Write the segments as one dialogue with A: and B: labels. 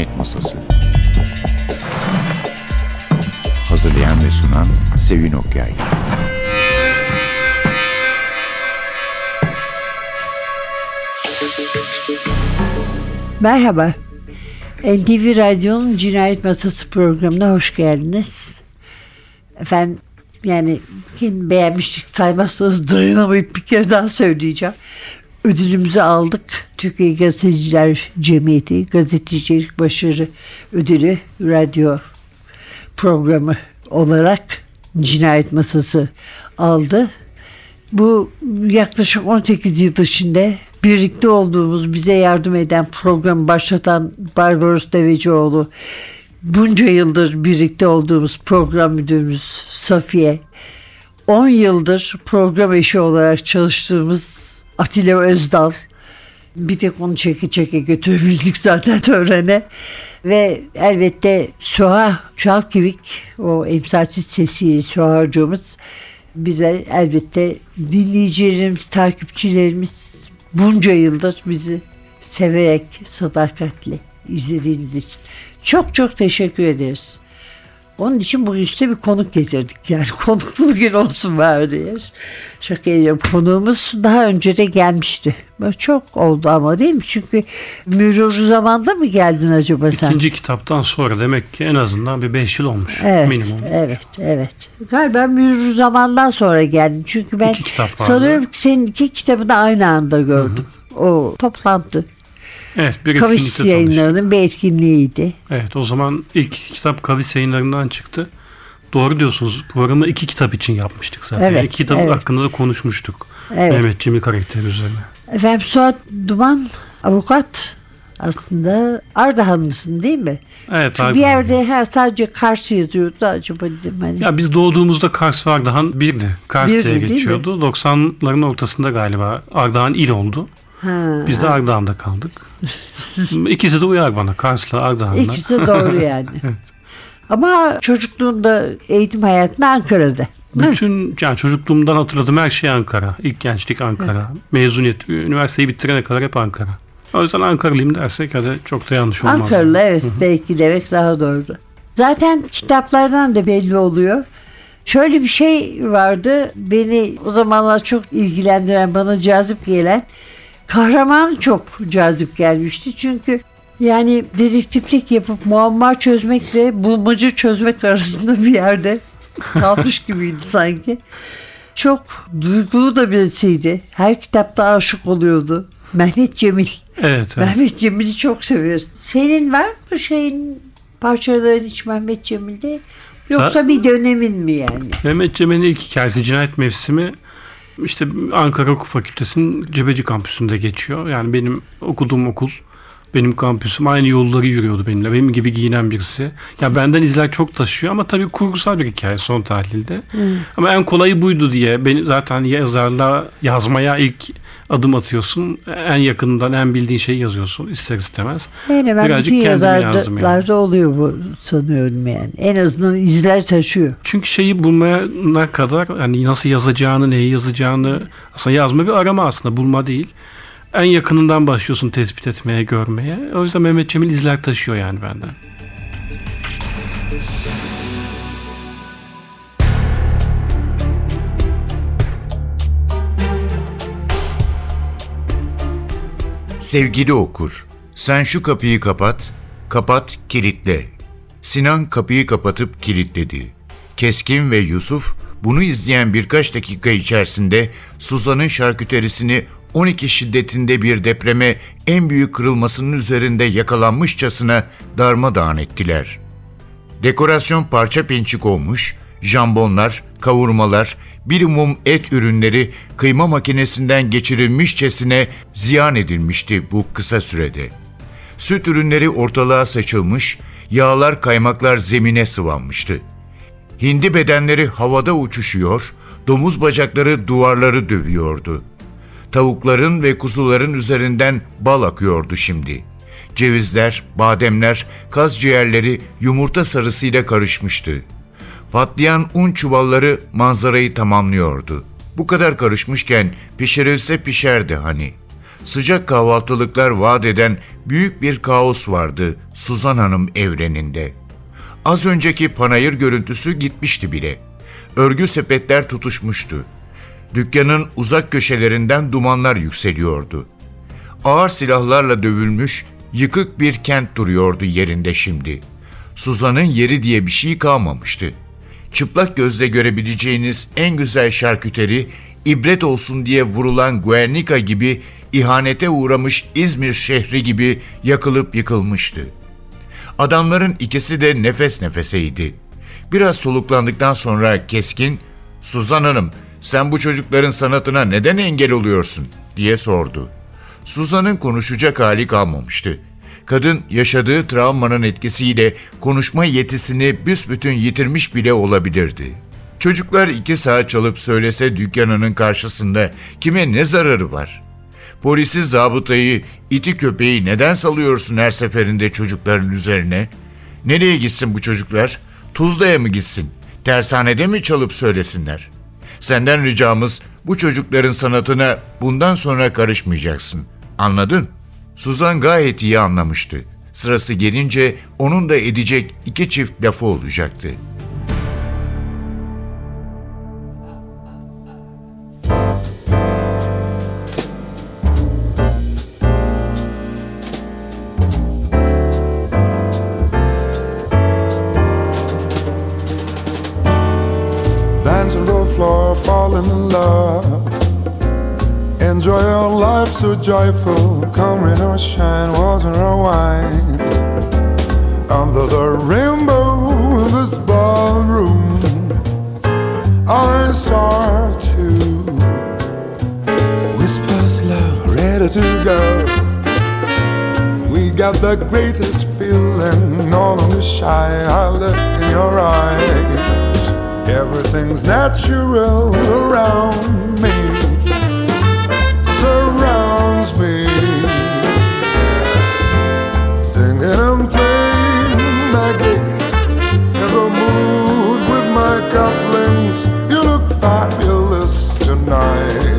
A: Cinayet Masası Hazırlayan ve sunan Sevin Okyay
B: Merhaba. NTV Radyo'nun Cinayet Masası programına hoş geldiniz. Efendim yani beğenmiştik saymazsanız dayanamayıp bir kere daha söyleyeceğim. Ödülümüzü aldık. Türkiye Gazeteciler Cemiyeti Gazetecilik Başarı Ödülü radyo programı olarak Cinayet Masası aldı. Bu yaklaşık 18 yıl içinde birlikte olduğumuz, bize yardım eden programı başlatan Barbaros Devecioğlu, bunca yıldır birlikte olduğumuz program müdürümüz Safiye, 10 yıldır program eşi olarak çalıştığımız Atilla Özdal, bir tek onu çeke çeke götürebildik zaten törene. Ve elbette Suha Çalkivik, o emsalsiz sesiyle Suha hocamız, bize elbette dinleyicilerimiz, takipçilerimiz bunca yıldır bizi severek, sadakatle izlediğiniz için çok çok teşekkür ederiz. Onun için bugün size bir konuk getirdik. Yani konuklu bir gün olsun bari diye. Şaka ediyorum. Konuğumuz daha önce de gelmişti. Böyle Çok oldu ama değil mi? Çünkü Mürür zamanda mı geldin acaba sen?
C: İkinci kitaptan sonra demek ki en azından bir 5 yıl olmuş
B: Evet,
C: minimum.
B: evet, evet. Galiba Mürür zamandan sonra geldin. Çünkü ben sanıyorum ki senin iki kitabını aynı anda gördüm. O toplantı.
C: Evet, bir
B: Kavis
C: tanıştık.
B: yayınlarının bir etkinliğiydi.
C: Evet, o zaman ilk kitap Kavis yayınlarından çıktı. Doğru diyorsunuz. Programı iki kitap için yapmıştık zaten.
B: Evet,
C: iki kitap
B: evet.
C: hakkında da konuşmuştuk.
B: Evet.
C: Mehmet Cemil karakteri üzerine.
B: Efendim Suat Duman avukat aslında Ardahanlısın değil mi?
C: Evet, abi.
B: bir yerde her sadece Kars yazıyordu acaba dedim hani.
C: Ya biz doğduğumuzda Kars ve Ardahan birdi. Kars
B: Birdi,
C: diye geçiyordu. 90'ların ortasında galiba Ardahan il oldu.
B: Ha,
C: Biz de Ardahan'da kaldık. İkisi de uyar bana. Kars'la Ardahan'la.
B: İkisi de doğru yani. Ama çocukluğunda eğitim hayatında Ankara'da.
C: Bütün yani çocukluğumdan hatırladığım her şey Ankara. İlk gençlik Ankara. Mezuniyet, üniversiteyi bitirene kadar hep Ankara. O yüzden Ankaralıyım dersek hadi çok da yanlış olmaz.
B: Ankaralı evet belki demek daha doğru. Zaten kitaplardan da belli oluyor. Şöyle bir şey vardı beni o zamanlar çok ilgilendiren bana cazip gelen kahraman çok cazip gelmişti. Çünkü yani dedektiflik yapıp muamma çözmekle bulmaca çözmek arasında bir yerde kalmış gibiydi sanki. Çok duygulu da birisiydi. Her kitapta aşık oluyordu. Mehmet Cemil.
C: Evet, evet.
B: Mehmet Cemil'i çok seviyoruz. Senin var mı şeyin parçaların hiç Mehmet Cemil'de? Yoksa bir dönemin mi yani?
C: Mehmet Cemil'in ilk hikayesi Cinayet Mevsimi işte Ankara Hukuk Fakültesi'nin Cebeci kampüsünde geçiyor. Yani benim okuduğum okul benim kampüsüm aynı yolları yürüyordu benimle. Benim gibi giyinen birisi. Ya benden izler çok taşıyor ama tabii kurgusal bir hikaye son tahlilde. Ama en kolayı buydu diye. Beni zaten yazarla yazmaya ilk adım atıyorsun. En yakından en bildiğin şeyi yazıyorsun ister istemez.
B: Yani ben
C: Birazcık
B: bütün yazarlarda oluyor bu sanıyorum yani. En azından izler taşıyor.
C: Çünkü şeyi bulmaya kadar hani nasıl yazacağını, neyi yazacağını aslında yazma bir arama aslında bulma değil. En yakınından başlıyorsun tespit etmeye, görmeye. O yüzden Mehmet Cemil izler taşıyor yani benden.
D: Sevgili okur, sen şu kapıyı kapat, kapat, kilitle. Sinan kapıyı kapatıp kilitledi. Keskin ve Yusuf bunu izleyen birkaç dakika içerisinde Suzan'ın şarküterisini 12 şiddetinde bir depreme en büyük kırılmasının üzerinde yakalanmışçasına darmadağın ettiler. Dekorasyon parça pinçik olmuş, jambonlar, kavurmalar, bir mum et ürünleri kıyma makinesinden geçirilmişçesine ziyan edilmişti bu kısa sürede. Süt ürünleri ortalığa saçılmış, yağlar kaymaklar zemine sıvanmıştı. Hindi bedenleri havada uçuşuyor, domuz bacakları duvarları dövüyordu. Tavukların ve kuzuların üzerinden bal akıyordu şimdi. Cevizler, bademler, kaz ciğerleri yumurta sarısıyla karışmıştı. Patlayan un çuvalları manzarayı tamamlıyordu. Bu kadar karışmışken pişirilse pişerdi hani. sıcak kahvaltılıklar vaat eden büyük bir kaos vardı Suzan Hanım evreninde. Az önceki panayır görüntüsü gitmişti bile. Örgü sepetler tutuşmuştu. Dükkanın uzak köşelerinden dumanlar yükseliyordu. Ağır silahlarla dövülmüş, yıkık bir kent duruyordu yerinde şimdi. Suzan'ın yeri diye bir şey kalmamıştı. Çıplak gözle görebileceğiniz en güzel şarküteri, ibret olsun diye vurulan Guernica gibi ihanete uğramış İzmir şehri gibi yakılıp yıkılmıştı. Adamların ikisi de nefes nefeseydi. Biraz soluklandıktan sonra keskin, Suzan Hanım sen bu çocukların sanatına neden engel oluyorsun diye sordu. Suzan'ın konuşacak hali kalmamıştı. Kadın yaşadığı travmanın etkisiyle konuşma yetisini büsbütün yitirmiş bile olabilirdi. Çocuklar iki saat çalıp söylese dükkanının karşısında kime ne zararı var? Polisi zabıtayı, iti köpeği neden salıyorsun her seferinde çocukların üzerine? Nereye gitsin bu çocuklar? Tuzla'ya mı gitsin? Tersanede mi çalıp söylesinler? Senden ricamız bu çocukların sanatına bundan sonra karışmayacaksın. Anladın? Suzan gayet iyi anlamıştı. Sırası gelince onun da edecek iki çift lafı olacaktı.
E: Falling in love. Enjoy your life so joyful. Come shine, water or wine. Under the rainbow in this ballroom, I start to whispers love, ready to go. We got the greatest feeling, no longer shy. I look in your eyes. Everything's natural around cufflinks. You look fabulous tonight.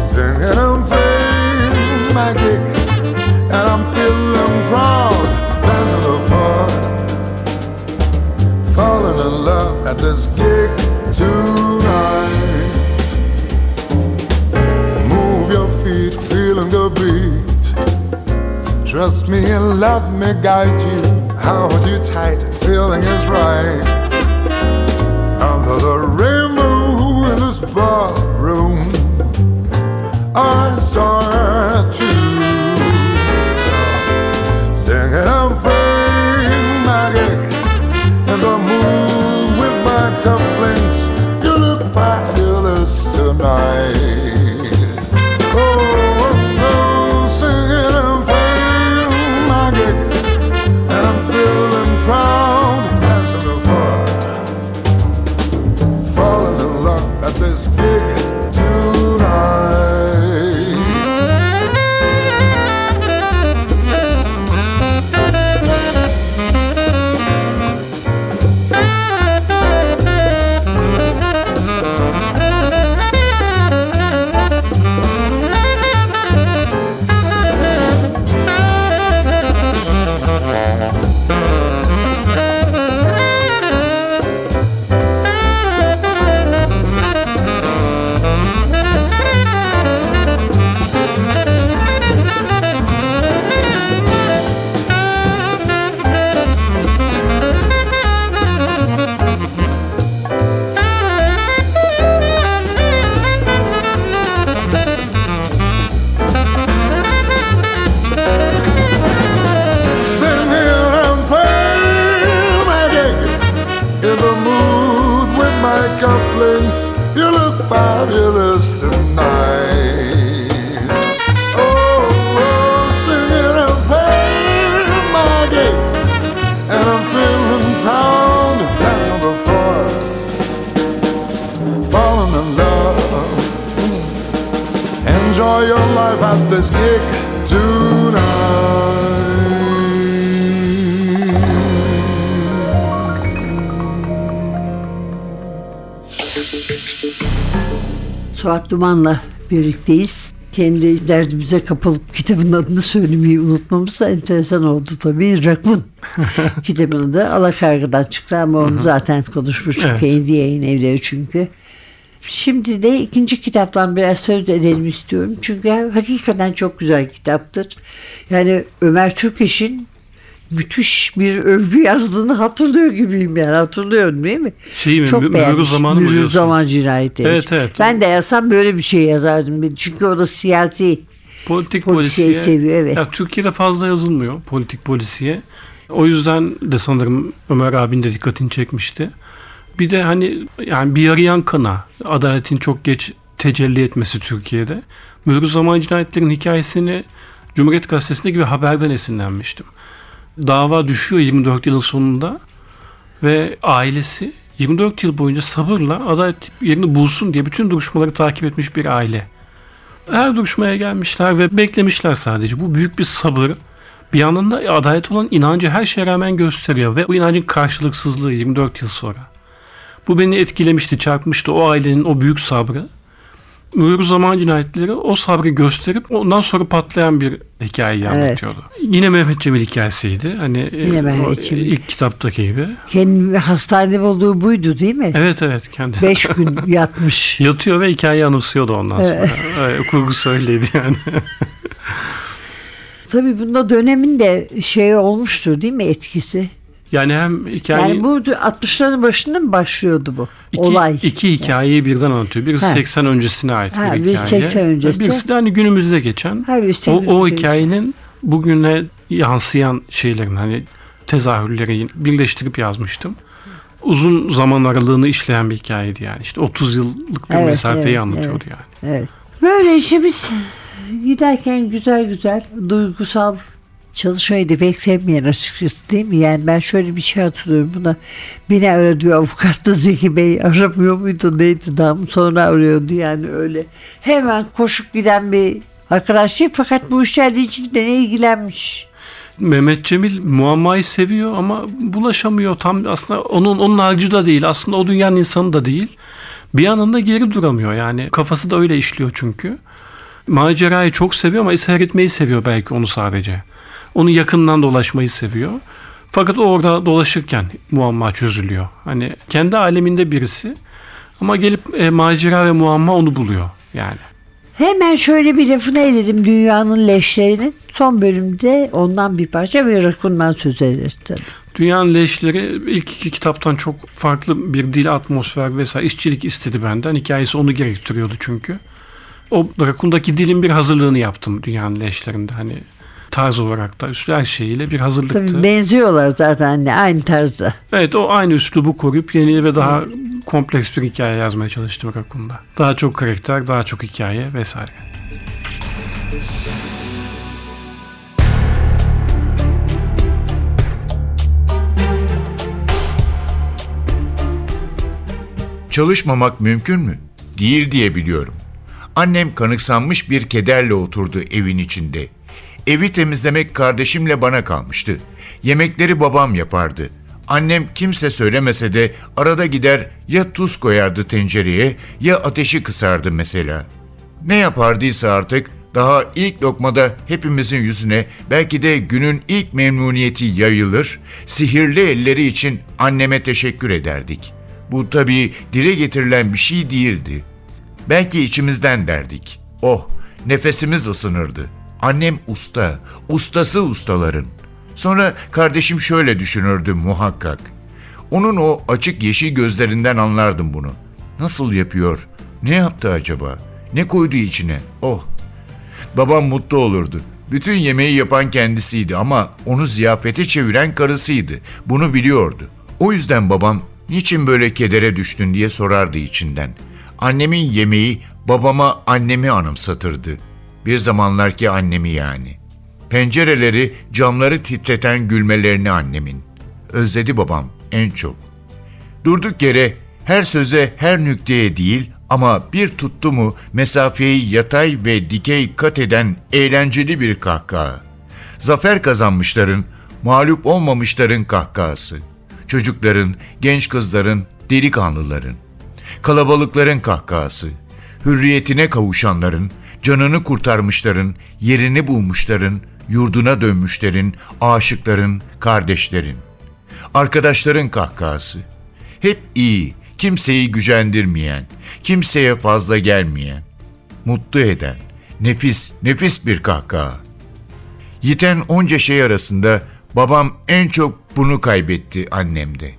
E: Singing and playing my gig, and I'm feeling proud. Dancing the floor falling in love at this gig tonight. Move your feet, feeling the beat. Trust me and let me guide you. Hold you tight, feeling is right. Under the rainbow in this ballroom, I start to sing and play my gig in the mood with my cufflinks. You look fabulous tonight.
B: Suat Duman'la birlikteyiz. Kendi derdimize kapılıp kitabın adını söylemeyi unutmamız da enteresan oldu tabii. Rakun kitabının da Alakargı'dan çıktı ama onu zaten konuşmuştuk.
C: Evet.
B: Kendi yayın evleri çünkü. Şimdi de ikinci kitaptan biraz söz edelim istiyorum. Çünkü hakikaten çok güzel kitaptır. Yani Ömer Türkeş'in müthiş bir övgü yazdığını hatırlıyor gibiyim yani. Hatırlıyorum değil mi?
C: Şeyi mi?
B: Çok
C: Mü-
B: beğenmiş.
C: Mühür zamanı mı
B: Mühür
C: diyorsun?
B: zaman cinayeti.
C: Evet, evet.
B: Ben de yazsam böyle bir şey yazardım. Çünkü o da siyasi.
C: Politik
B: Polisiye seviyor, evet.
C: Ya Türkiye'de fazla yazılmıyor politik polisiye. O yüzden de sanırım Ömer abinin de dikkatini çekmişti. Bir de hani yani bir yarayan kana adaletin çok geç tecelli etmesi Türkiye'de. Mühür zaman cinayetlerin hikayesini Cumhuriyet Gazetesi'ndeki bir haberden esinlenmiştim. Dava düşüyor 24 yılın sonunda ve ailesi 24 yıl boyunca sabırla adalet yerini bulsun diye bütün duruşmaları takip etmiş bir aile. Her duruşmaya gelmişler ve beklemişler sadece. Bu büyük bir sabır. Bir yandan da adalet olan inancı her şeye rağmen gösteriyor ve bu inancın karşılıksızlığı 24 yıl sonra. Bu beni etkilemişti, çarpmıştı o ailenin o büyük sabrı. Mühür zaman cinayetleri o sabrı gösterip ondan sonra patlayan bir hikayeyi
B: Evet.
C: anlatıyordu. Yine Mehmet Cemil hikayesiydi. Hani
B: Yine
C: e,
B: Mehmet
C: o
B: Cemil.
C: ilk kitaptaki gibi.
B: Kendi hastanede olduğu buydu değil mi?
C: Evet evet kendi.
B: Beş gün yatmış.
C: Yatıyor ve hikayeyi anımsıyordu ondan sonra. Evet, kurgusu öyleydi yani.
B: Tabii bunda dönemin de şey olmuştur değil mi etkisi?
C: Yani hem hikaye...
B: Yani bu 60'ların başında mı başlıyordu bu
C: İki,
B: olay?
C: iki hikayeyi birden anlatıyor. Birisi
B: Ha.
C: 80 öncesine ait
B: Ha,
C: bir hikaye.
B: 80 öncesi.
C: Birisi de hani günümüzde geçen.
B: Ha,
C: o, o hikayenin bugüne yansıyan şeylerin hani tezahürleri birleştirip yazmıştım. Uzun zaman aralığını işleyen bir hikayeydi yani. İşte 30 yıllık bir
B: Evet,
C: mesafeyi
B: evet,
C: anlatıyordu yani.
B: Evet. Böyle işte biz giderken güzel güzel duygusal çalışmayı da pek sevmeyen açıkçası değil mi? Yani ben şöyle bir şey hatırlıyorum buna. Beni aradı diyor avukat da Zeki Bey aramıyor muydu neydi mı sonra arıyordu yani öyle. Hemen koşup giden bir arkadaş değil fakat bu işlerle hiç de ilgilenmiş.
C: Mehmet Cemil muammayı seviyor ama bulaşamıyor. Tam aslında onun onun harcı da değil. Aslında o dünyanın insanı da değil. Bir yandan da geri duramıyor yani. Kafası da öyle işliyor çünkü. Macerayı çok seviyor ama seyretmeyi seviyor belki onu sadece. Onu yakından dolaşmayı seviyor. Fakat o orada dolaşırken muamma çözülüyor. Hani kendi aleminde birisi ama gelip e, macera ve muamma onu buluyor yani.
B: Hemen şöyle bir lafını eledim dünyanın leşlerinin. Son bölümde ondan bir parça ve rakundan söz ederiz tabii.
C: Dünyanın Leşleri ilk iki kitaptan çok farklı bir dil, atmosfer vesaire işçilik istedi benden. Hikayesi onu gerektiriyordu çünkü. O Rakun'daki dilin bir hazırlığını yaptım Dünyanın Leşlerinde. Hani tarz olarak da üstü her şeyiyle bir hazırlıktı.
B: Tabii benziyorlar zaten hani aynı tarzda.
C: Evet o aynı üslubu koruyup yeni ve daha kompleks bir hikaye yazmaya çalıştım Rakun'da. Daha çok karakter, daha çok hikaye vesaire.
D: Çalışmamak mümkün mü? Değil diye biliyorum. Annem kanıksanmış bir kederle oturdu evin içinde. Evi temizlemek kardeşimle bana kalmıştı. Yemekleri babam yapardı. Annem kimse söylemese de arada gider ya tuz koyardı tencereye ya ateşi kısardı mesela. Ne yapardıysa artık daha ilk lokmada hepimizin yüzüne belki de günün ilk memnuniyeti yayılır, sihirli elleri için anneme teşekkür ederdik. Bu tabii dile getirilen bir şey değildi. Belki içimizden derdik. Oh, nefesimiz ısınırdı. Annem usta, ustası ustaların. Sonra kardeşim şöyle düşünürdü muhakkak. Onun o açık yeşil gözlerinden anlardım bunu. Nasıl yapıyor? Ne yaptı acaba? Ne koydu içine? Oh, Babam mutlu olurdu. Bütün yemeği yapan kendisiydi ama onu ziyafete çeviren karısıydı. Bunu biliyordu. O yüzden babam niçin böyle kedere düştün diye sorardı içinden. Annemin yemeği babama annemi anımsatırdı. Bir zamanlarki annemi yani. Pencereleri, camları titreten gülmelerini annemin. Özledi babam en çok. Durduk yere her söze, her nükteye değil ama bir tuttu mu mesafeyi yatay ve dikey kat eden eğlenceli bir kahkaha. Zafer kazanmışların, mağlup olmamışların kahkahası. Çocukların, genç kızların, delikanlıların. Kalabalıkların kahkahası. hürriyetine kavuşanların, canını kurtarmışların, yerini bulmuşların, yurduna dönmüşlerin, aşıkların, kardeşlerin. Arkadaşların kahkahası. Hep iyi, kimseyi gücendirmeyen, kimseye fazla gelmeyen, mutlu eden, nefis, nefis bir kahkaha. Yiten onca şey arasında babam en çok bunu kaybetti annemde.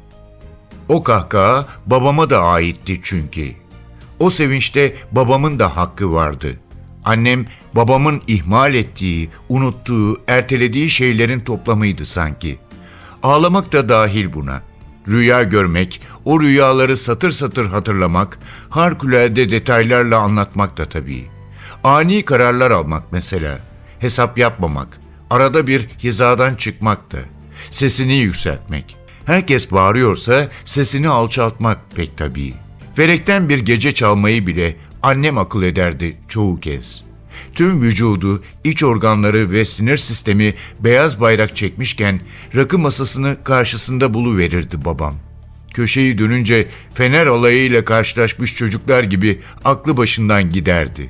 D: O kahkaha babama da aitti çünkü. O sevinçte babamın da hakkı vardı. Annem babamın ihmal ettiği, unuttuğu, ertelediği şeylerin toplamıydı sanki. Ağlamak da dahil buna. Rüya görmek, o rüyaları satır satır hatırlamak, harikulade detaylarla anlatmak da tabii. Ani kararlar almak mesela, hesap yapmamak, arada bir hizadan çıkmak da, sesini yükseltmek. Herkes bağırıyorsa sesini alçaltmak pek tabii. Ferekten bir gece çalmayı bile annem akıl ederdi çoğu kez. Tüm vücudu, iç organları ve sinir sistemi beyaz bayrak çekmişken rakı masasını karşısında buluverirdi babam. Köşeyi dönünce fener alayıyla karşılaşmış çocuklar gibi aklı başından giderdi.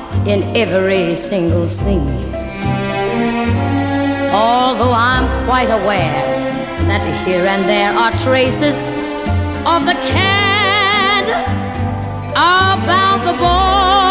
F: in every single scene. Although I'm quite aware that here and there are traces of the cad about the boy.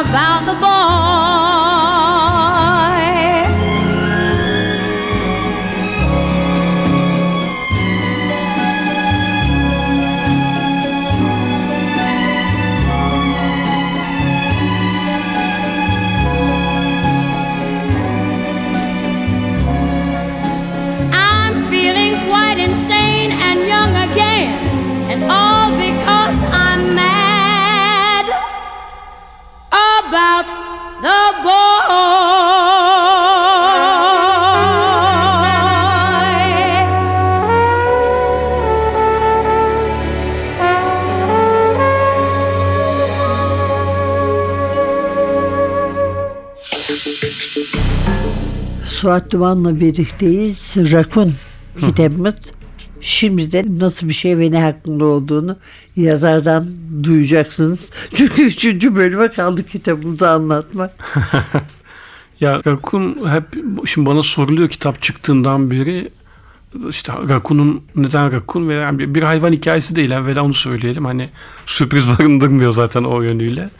F: about the boy.
B: Suat Duman'la birlikteyiz. Rakun kitabımız. Şimdi de nasıl bir şey ve ne hakkında olduğunu yazardan duyacaksınız. Çünkü üçüncü bölüme kaldı kitabımızı anlatmak.
C: Ya Rakun hep şimdi bana soruluyor kitap çıktığından beri işte Rakun'un neden Rakun ve yani bir- hayvan hikayesi değil evvela onu söyleyelim. Hani sürpriz barındırmıyor zaten o yönüyle.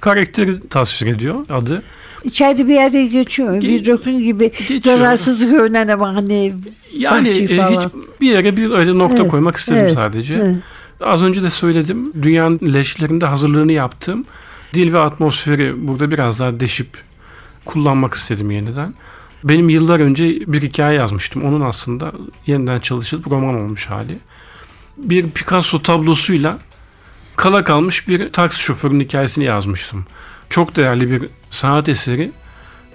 C: Karakteri tasvir ediyor adı.
B: İçeride bir yerde geçiyor. Bir
C: Ge-
B: rakun gibi
C: geçiyor.
B: zararsızlık öğrenen ama hani
C: Yani e, hiç bir yere bir öyle nokta
B: Evet,
C: koymak istedim
B: evet,
C: sadece.
B: evet.
C: Az önce de söyledim. Dünyanın leşlerinde hazırlığını yaptım. Dil ve atmosferi burada biraz daha deşip kullanmak istedim yeniden. Benim yıllar önce bir hikaye yazmıştım. Onun aslında yeniden çalışılıp roman olmuş hali. Bir Picasso tablosuyla kala kalmış bir taksi şoförünün hikayesini yazmıştım. Çok değerli bir sanat eseri.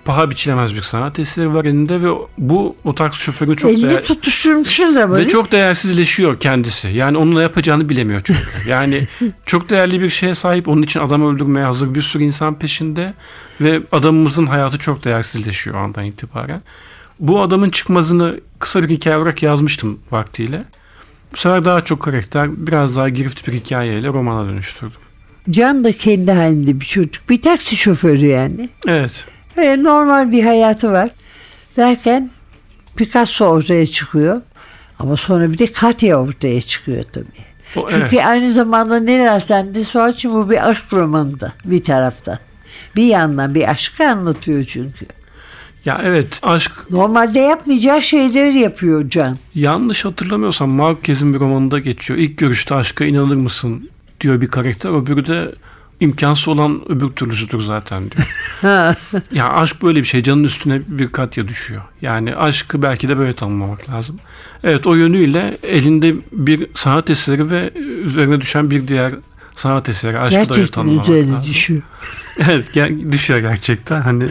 C: Paha biçilemez bir sanat eseri var elinde ve bu o taksi şoförünü çok
B: Elini
C: değer-
B: tutuşturmuşuz ama
C: ve çok değersizleşiyor kendisi. Yani onun ne yapacağını bilemiyor çünkü. Yani çok değerli bir şeye sahip. Onun için adam öldürmeye hazır bir sürü insan peşinde. Ve adamımızın hayatı çok değersizleşiyor o andan itibaren. Bu adamın çıkmazını kısa bir hikaye olarak yazmıştım vaktiyle. Bu sefer daha çok karakter, biraz daha girift bir hikayeyle romana dönüştürdüm.
B: Can da kendi halinde bir çocuk. Bir taksi şoförü yani.
C: Evet.
B: Böyle normal bir hayatı var. Derken Picasso ortaya çıkıyor. Ama sonra bir de Katya ortaya çıkıyor tabii.
C: O,
B: Çünkü
C: evet.
B: aynı zamanda neler sende Suat'cığım bu bir aşk romanı da bir taraftan. Bir yandan bir aşkı anlatıyor çünkü.
C: Ya evet aşk
B: Normalde yapmayacağı şeyleri yapıyor Can.
C: yanlış hatırlamıyorsam Marquez'in bir romanında geçiyor. İlk görüşte aşka inanır mısın diyor bir karakter. Öbürü de imkansız olan öbür türlüsüdür zaten diyor. Ya aşk böyle bir şey. Canın üstüne bir katya düşüyor. Yani aşkı belki de böyle tanımlamak lazım. Evet o yönüyle elinde bir sanat eseri ve üzerine düşen bir diğer sanat eseri. Aşkı da öyle
B: Gerçekten
C: tanımlamak
B: üzerine
C: lazım.
B: düşüyor.
C: Evet ger- düşüyor gerçekten. Hani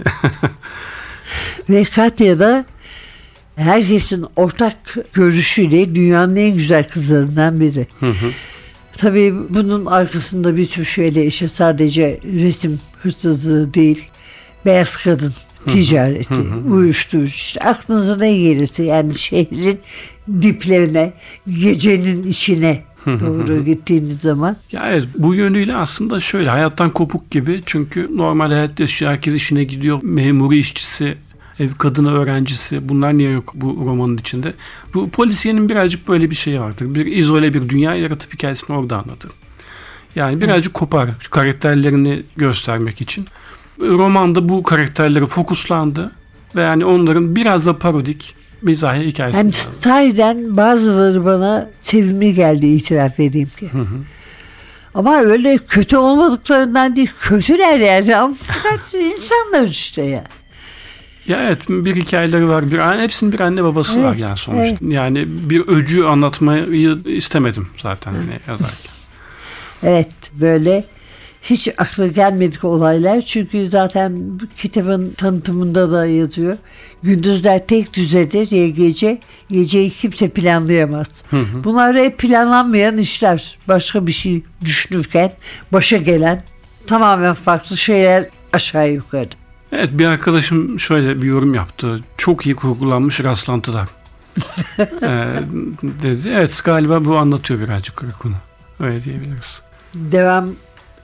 B: Ve Katya da herkesin ortak görüşüyle dünyanın en güzel kızlarından biri. Tabii bunun arkasında bir tür şöyle işte sadece resim hırsızlığı değil, beyaz kadın ticareti, uyuşturucu işte aklınıza ne gelirse yani şehrin diplerine, gecenin içine doğru gittiğiniz zaman
C: ya evet bu yönüyle aslında şöyle hayattan kopuk gibi. Çünkü normal hayat yaşıyor. Herkes işine gidiyor. Memuru işçisi, ev kadını öğrencisi. Bunlar niye yok bu romanın içinde? Bu polisiyenin birazcık böyle bir şeyi vardır. Bir izole bir dünya yaratıp hikayesini orada anlatır. Yani birazcık kopar karakterlerini göstermek için. Romanda bu karakterleri fokuslandı ve yani onların biraz da parodik mizahi hikayesi.
B: Hem sahiden bazıları bana sevimli geldi itiraf edeyim ki. Ama öyle kötü olmadıklarından değil. Kötüler yani ama fakat insanlar işte ya.
C: Ya evet bir hikayeleri var. Bir yani hepsinin bir anne babası
B: Evet,
C: var yani sonuçta. Yani bir öcü anlatmayı istemedim zaten hani yazarken.
B: Evet böyle hiç akla gelmedik olaylar. Çünkü zaten kitabın tanıtımında da yazıyor. Gündüzler tek düzedir ya gece. Geceyi kimse planlayamaz. Bunlar hep planlanmayan işler. Başka bir şey düşünürken başa gelen tamamen farklı şeyler aşağı yukarı.
C: Evet bir arkadaşım şöyle bir yorum yaptı. Çok iyi kurgulanmış rastlantılar. Ee, dedi. Evet galiba bu anlatıyor birazcık Rakun'u. Öyle diyebiliriz.
B: Devam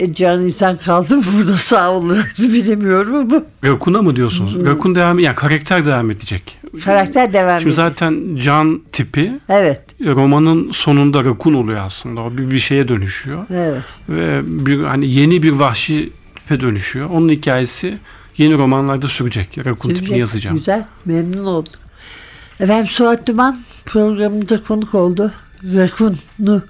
B: edeceğin insan kaldı mı burada sağ olun bilemiyorum ama
C: Rakun'a mı diyorsunuz? Rakun devam yani karakter devam edecek.
B: karakter devam
C: Şimdi zaten can tipi
B: Evet,
C: romanın sonunda Rakun oluyor aslında. O bir, bir şeye dönüşüyor.
B: evet.
C: ve bir hani yeni bir vahşi tipe dönüşüyor. Onun hikayesi yeni romanlarda sürecek. Rakun tipini
B: Güzel,
C: yazacağım.
B: Güzel, memnun oldum. Efendim Suat Duman programımıza konuk oldu. Rakun'u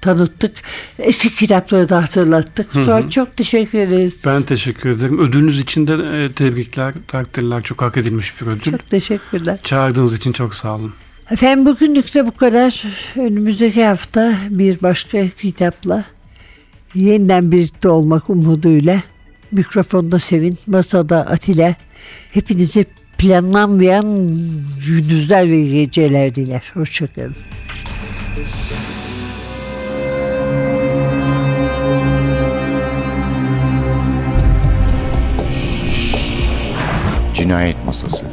B: tanıttık. Eski kitapları da hatırlattık. Suat çok teşekkür ederiz.
C: Ben teşekkür ederim. Ödülünüz için de e, tebrikler, takdirler. Çok hak edilmiş bir ödül.
B: Çok teşekkürler.
C: Çağırdığınız için çok sağ olun.
B: Efendim bugünlük de bu kadar. Önümüzdeki hafta bir başka kitapla yeniden birlikte olmak umuduyla mikrofonda Sevin, masada Atilla. Hepinize planlanmayan gündüzler ve geceler diler. Hoşçakalın.
A: Cinayet Masası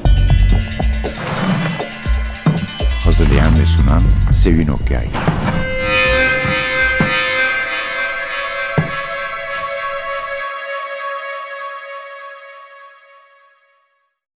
A: Hazırlayan ve sunan Sevin Okyay